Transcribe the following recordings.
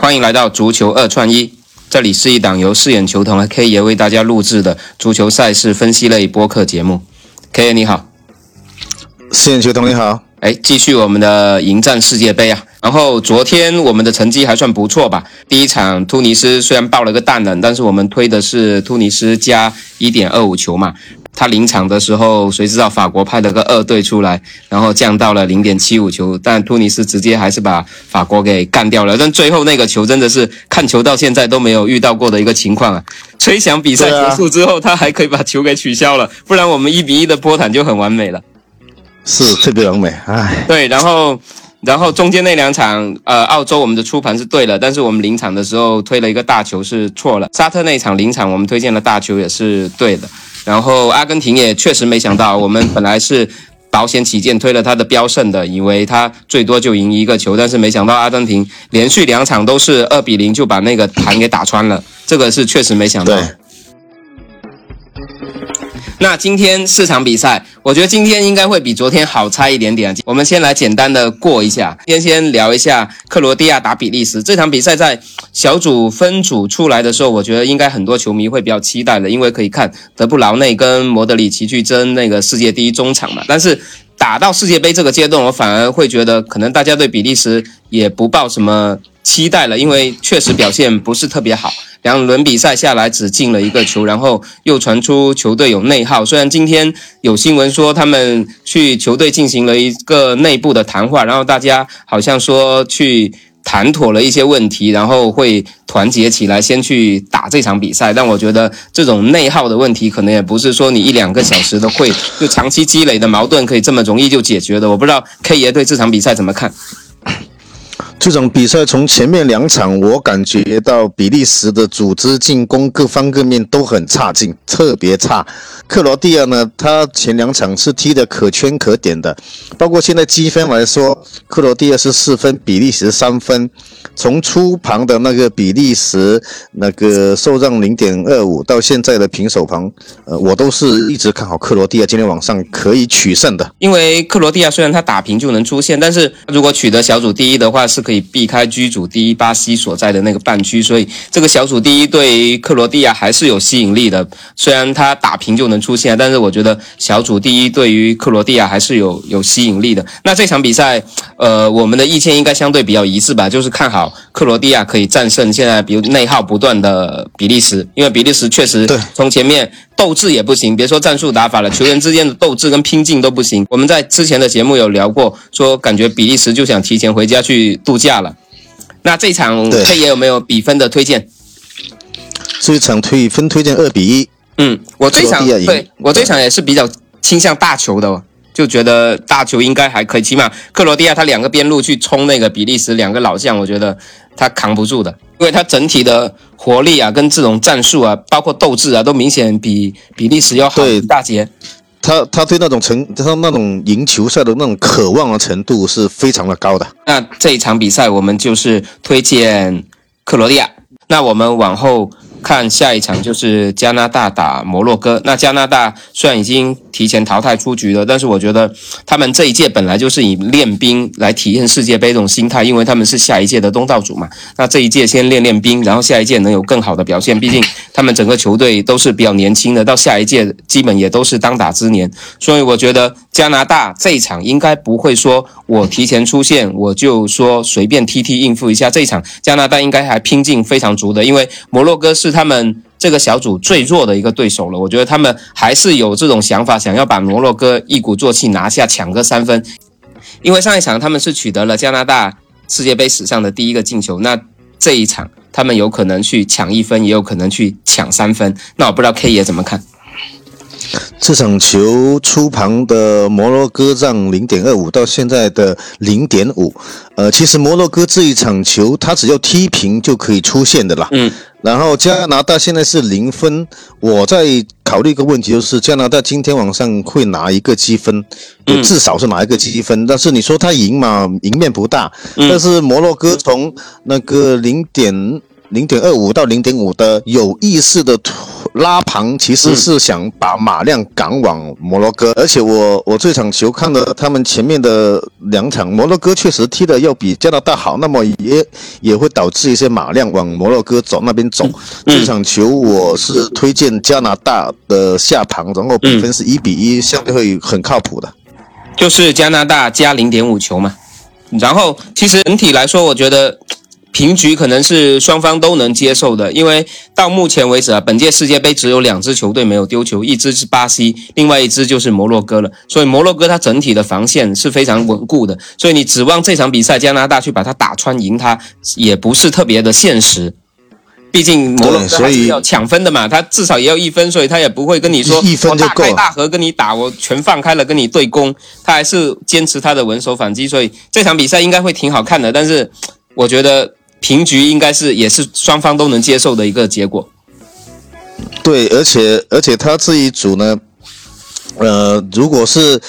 欢迎来到足球二串一，这里是一档由饰演球童和 K 爷为大家录制的足球赛事分析类播客节目。K 爷你好，饰演球童你好，哎，继续我们的迎战世界杯啊。然后昨天我们的成绩还算不错吧？第一场突尼斯虽然爆了个蛋冷，但是我们推的是突尼斯加一点二五球嘛。他临场的时候，谁知道法国派了个二队出来，然后降到了零点七五球，但突尼斯直接还是把法国给干掉了。但最后那个球真的是看球到现在都没有遇到过的一个情况啊！吹响比赛结束之后，他还可以把球给取消了，不然我们一比一的波坦就很完美了。是特别完美，唉。对，然后。然后中间那两场，呃，澳洲我们的出盘是对了，但是我们临场的时候推了一个大球是错了。沙特那场临场我们推荐的大球也是对的。然后阿根廷也确实没想到，我们本来是保险起见推了他的标胜的，以为他最多就赢一个球，但是没想到阿根廷连续两场都是二比零就把那个盘给打穿了，这个是确实没想到。那今天四场比赛，我觉得今天应该会比昨天好猜一点点。我们先来简单的过一下，先先聊一下克罗地亚打比利时这场比赛，在小组分组出来的时候，我觉得应该很多球迷会比较期待的，因为可以看德布劳内跟莫德里奇去争那个世界第一中场嘛。但是打到世界杯这个阶段，我反而会觉得可能大家对比利时也不抱什么期待了，因为确实表现不是特别好。两轮比赛下来只进了一个球，然后又传出球队有内耗。虽然今天有新闻说他们去球队进行了一个内部的谈话，然后大家好像说去谈妥了一些问题，然后会团结起来先去打这场比赛。但我觉得这种内耗的问题可能也不是说你一两个小时的会就长期积累的矛盾可以这么容易就解决的。我不知道 K 爷对这场比赛怎么看？这场比赛从前面两场，我感觉到比利时的组织进攻各方各面都很差劲，特别差。克罗地亚呢，他前两场是踢的可圈可点的，包括现在积分来说，克罗地亚是四分，比利时三分。从出盘的那个比利时那个受让零点二五到现在的平手盘，呃，我都是一直看好克罗地亚今天晚上可以取胜的。因为克罗地亚虽然他打平就能出线，但是如果取得小组第一的话，是可以避开居组第一巴西所在的那个半区，所以这个小组第一对于克罗地亚还是有吸引力的。虽然他打平就能出线，但是我觉得小组第一对于克罗地亚还是有有吸引力的。那这场比赛，呃，我们的意见应该相对比较一致吧，就是看好。克罗地亚可以战胜现在比如内耗不断的比利时，因为比利时确实从前面斗志也不行，别说战术打法了，球员之间的斗志跟拼劲都不行。我们在之前的节目有聊过，说感觉比利时就想提前回家去度假了。那这场他也有没有比分的推荐？这一场推分推荐二比一。嗯，我这场对我这场也是比较倾向大球的。就觉得大球应该还可以，起码克罗地亚他两个边路去冲那个比利时两个老将，我觉得他扛不住的，因为他整体的活力啊，跟这种战术啊，包括斗志啊，都明显比比利时要好一大截。他他对那种成他那种赢球赛的那种渴望的程度是非常的高的。那这一场比赛我们就是推荐克罗地亚。那我们往后。看下一场就是加拿大打摩洛哥。那加拿大虽然已经提前淘汰出局了，但是我觉得他们这一届本来就是以练兵来体验世界杯这种心态，因为他们是下一届的东道主嘛。那这一届先练练兵，然后下一届能有更好的表现。毕竟他们整个球队都是比较年轻的，到下一届基本也都是当打之年。所以我觉得加拿大这一场应该不会说我提前出线，我就说随便踢踢应付一下这一场。加拿大应该还拼劲非常足的，因为摩洛哥是。是他们这个小组最弱的一个对手了，我觉得他们还是有这种想法，想要把摩洛哥一鼓作气拿下，抢个三分。因为上一场他们是取得了加拿大世界杯史上的第一个进球，那这一场他们有可能去抢一分，也有可能去抢三分。那我不知道 K 爷怎么看？这场球出盘的摩洛哥让零点二五到现在的零点五，呃，其实摩洛哥这一场球他只要踢平就可以出线的啦。嗯。然后加拿大现在是零分，我在考虑一个问题，就是加拿大今天晚上会拿一个积分，至少是拿一个积分。但是你说他赢嘛，赢面不大。但是摩洛哥从那个零点零点二五到零点五的有意识的拉盘，其实是想把马亮赶往摩洛哥。而且我我这场球看了他们前面的两场，摩洛哥确实踢的要比加拿大好，那么也也会导致一些马亮往摩洛哥走那边走。这场球我是推荐加拿大的下盘，然后比分是一比一，相对会很靠谱的。就是加拿大加零点五球嘛。然后其实整体来说，我觉得。平局可能是双方都能接受的，因为到目前为止啊，本届世界杯只有两支球队没有丢球，一支是巴西，另外一支就是摩洛哥了。所以摩洛哥它整体的防线是非常稳固的，所以你指望这场比赛加拿大去把它打穿赢它，也不是特别的现实。毕竟摩洛哥还是要抢分的嘛，他至少也要一分，所以他也不会跟你说我大开大合跟你打，我全放开了跟你对攻，他还是坚持他的稳守反击，所以这场比赛应该会挺好看的。但是我觉得。平局应该是也是双方都能接受的一个结果。对，而且而且他这一组呢，呃，如果是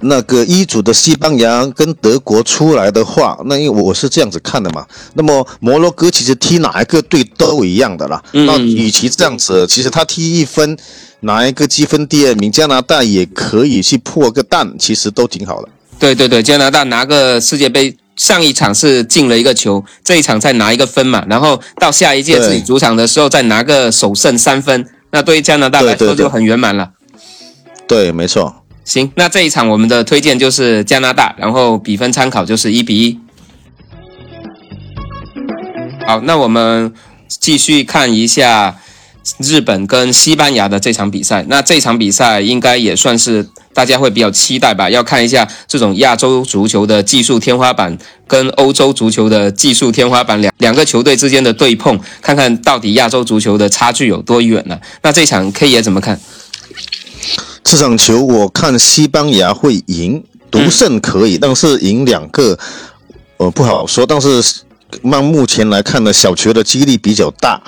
那个一组的西班牙跟德国出来的话，那因为我是这样子看的嘛。那么摩洛哥其实踢哪一个队都一样的啦。嗯那与其这样子，其实他踢一分，拿一个积分第二名，加拿大也可以去破个蛋，其实都挺好的。对对对，加拿大拿个世界杯。上一场是进了一个球，这一场再拿一个分嘛，然后到下一届自己主场的时候再拿个首胜三分，那对于加拿大来说就很圆满了。对，没错。行，那这一场我们的推荐就是加拿大，然后比分参考就是一比一。好，那我们继续看一下日本跟西班牙的这场比赛。那这场比赛应该也算是。大家会比较期待吧？要看一下这种亚洲足球的技术天花板跟欧洲足球的技术天花板两两个球队之间的对碰，看看到底亚洲足球的差距有多远呢？那这场 K 爷怎么看？这场球我看西班牙会赢，独胜可以，但是赢两个，呃不好说。但是按目前来看呢，小球的几率比较大。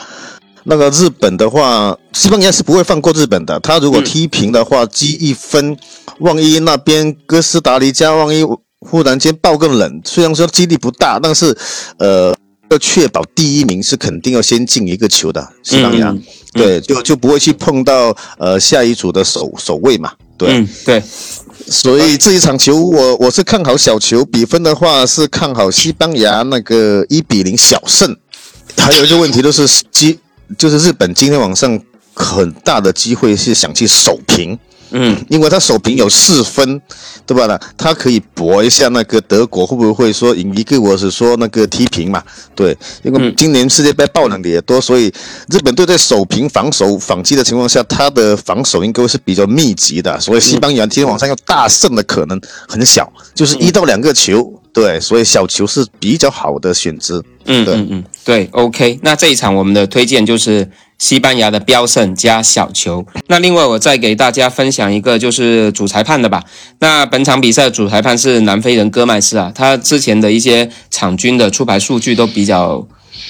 那个日本的话，西班牙是不会放过日本的。他如果踢平的话，积一分，万一那边哥斯达黎加万一忽然间爆个冷，虽然说几率不大，但是呃，要确保第一名是肯定要先进一个球的。西班牙对，就就不会去碰到呃下一组的首首位嘛。对对，所以这一场球我我是看好小球，比分的话是看好西班牙那个一比零小胜。还有一个问题就是基。就是日本今天晚上很大的机会是想去守平，嗯，因为他守平有四分，对吧？呢，他可以搏一下那个德国会不会说赢一个，我是说那个踢平嘛，对，因为今年世界杯爆冷的也多，所以日本队在守平防守反击的情况下，他的防守应该是比较密集的，所以西班牙今天晚上要大胜的可能很小，就是一到两个球。对，所以小球是比较好的选择。嗯嗯嗯，对，OK。那这一场我们的推荐就是西班牙的标胜加小球。那另外我再给大家分享一个就是主裁判的吧。那本场比赛主裁判是南非人戈麦斯啊，他之前的一些场均的出牌数据都比较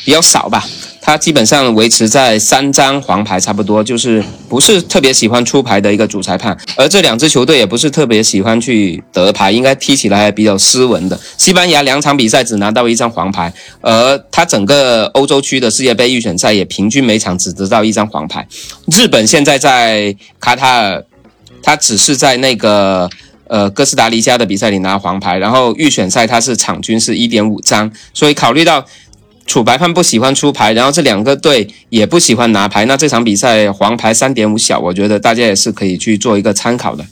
比较少吧。他基本上维持在三张黄牌，差不多就是不是特别喜欢出牌的一个主裁判，而这两支球队也不是特别喜欢去得牌，应该踢起来比较斯文的。西班牙两场比赛只拿到一张黄牌，而他整个欧洲区的世界杯预选赛也平均每场只得到一张黄牌。日本现在在卡塔尔，他只是在那个呃哥斯达黎加的比赛里拿黄牌，然后预选赛他是场均是一点五张，所以考虑到。楚白判不喜欢出牌，然后这两个队也不喜欢拿牌，那这场比赛黄牌三点五小，我觉得大家也是可以去做一个参考的。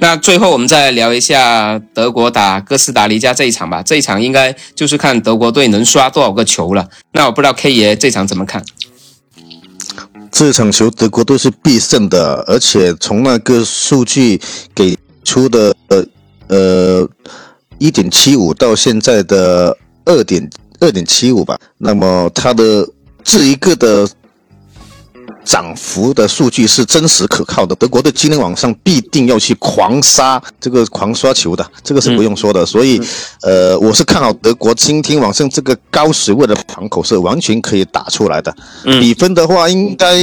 那最后我们再聊一下德国打哥斯达黎加这一场吧，这一场应该就是看德国队能刷多少个球了。那我不知道 K 爷这场怎么看？这场球德国队是必胜的，而且从那个数据给出的呃呃一点七五到现在的。二点二点七五吧，那么它的这一个的涨幅的数据是真实可靠的。德国队今天晚上必定要去狂杀这个狂刷球的，这个是不用说的。所以，呃，我是看好德国今天晚上这个高水位的盘口是完全可以打出来的。比分的话，应该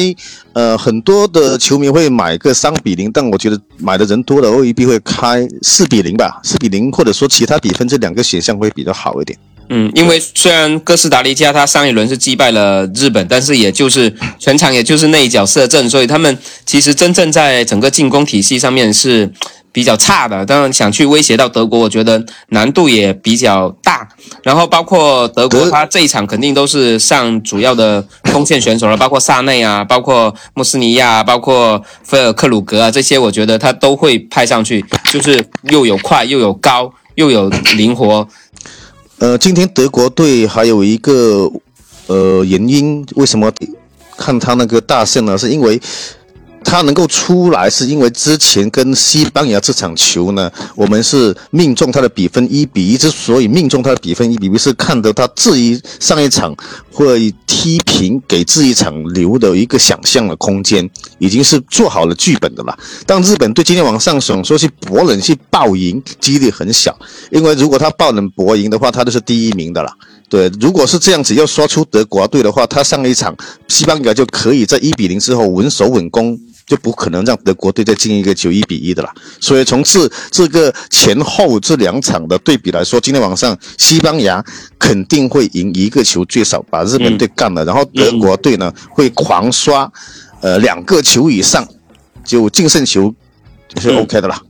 呃很多的球迷会买个三比零，但我觉得买的人多了，未必会开四比零吧，四比零或者说其他比分这两个选项会比较好一点。嗯，因为虽然哥斯达黎加他上一轮是击败了日本，但是也就是全场也就是那一脚射正，所以他们其实真正在整个进攻体系上面是比较差的。当然想去威胁到德国，我觉得难度也比较大。然后包括德国，他这一场肯定都是上主要的锋线选手了，包括萨内啊，包括穆斯尼亚，包括菲尔克鲁格啊，这些我觉得他都会派上去，就是又有快又有高又有灵活。呃，今天德国队还有一个呃原因，为什么看他那个大胜呢？是因为他能够出来，是因为之前跟西班牙这场球呢，我们是命中他的比分一比一。之所以命中他的比分一比一，是看到他这一上一场会踢平，给这一场留的一个想象的空间，已经是做好了剧本的了。但日本队今天往上想说去博冷去爆赢，几率很小，因为如果他爆冷博赢的话，他就是第一名的了。对，如果是这样子要刷出德国队的话，他上一场西班牙就可以在一比零之后稳守稳攻。就不可能让德国队再进一个九一比一的了。所以从这这个前后这两场的对比来说，今天晚上西班牙肯定会赢一个球，最少把日本队干了。然后德国队呢会狂刷，呃两个球以上就净胜球是 OK 的了。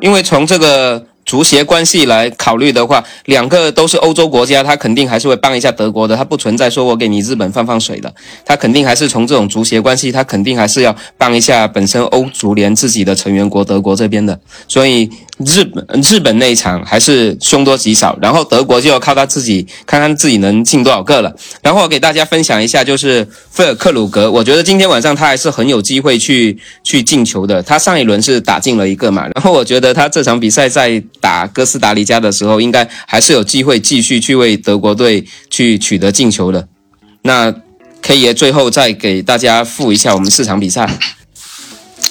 因为从这个。足协关系来考虑的话，两个都是欧洲国家，他肯定还是会帮一下德国的，他不存在说我给你日本放放水的，他肯定还是从这种足协关系，他肯定还是要帮一下本身欧足联自己的成员国德国这边的，所以。日本日本那一场还是凶多吉少，然后德国就要靠他自己看看自己能进多少个了。然后我给大家分享一下，就是菲尔克鲁格，我觉得今天晚上他还是很有机会去去进球的。他上一轮是打进了一个嘛，然后我觉得他这场比赛在打哥斯达黎加的时候，应该还是有机会继续去为德国队去取得进球的。那 K 爷最后再给大家复一下我们四场比赛。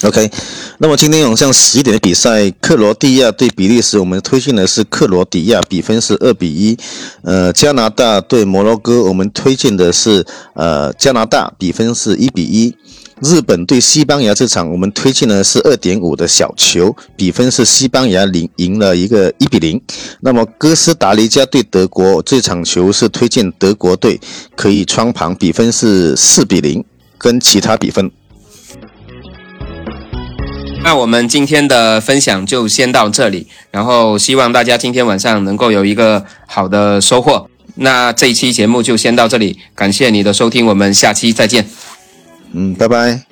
OK，那么今天晚上十一点的比赛，克罗地亚对比利时，我们推荐的是克罗地亚，比分是二比一。呃，加拿大对摩洛哥，我们推荐的是呃加拿大，比分是一比一。日本对西班牙这场，我们推荐的是二点五的小球，比分是西班牙零赢了一个一比零。那么哥斯达黎加对德国这场球是推荐德国队可以穿盘，比分是四比零，跟其他比分。那我们今天的分享就先到这里，然后希望大家今天晚上能够有一个好的收获。那这一期节目就先到这里，感谢你的收听，我们下期再见。嗯，拜拜。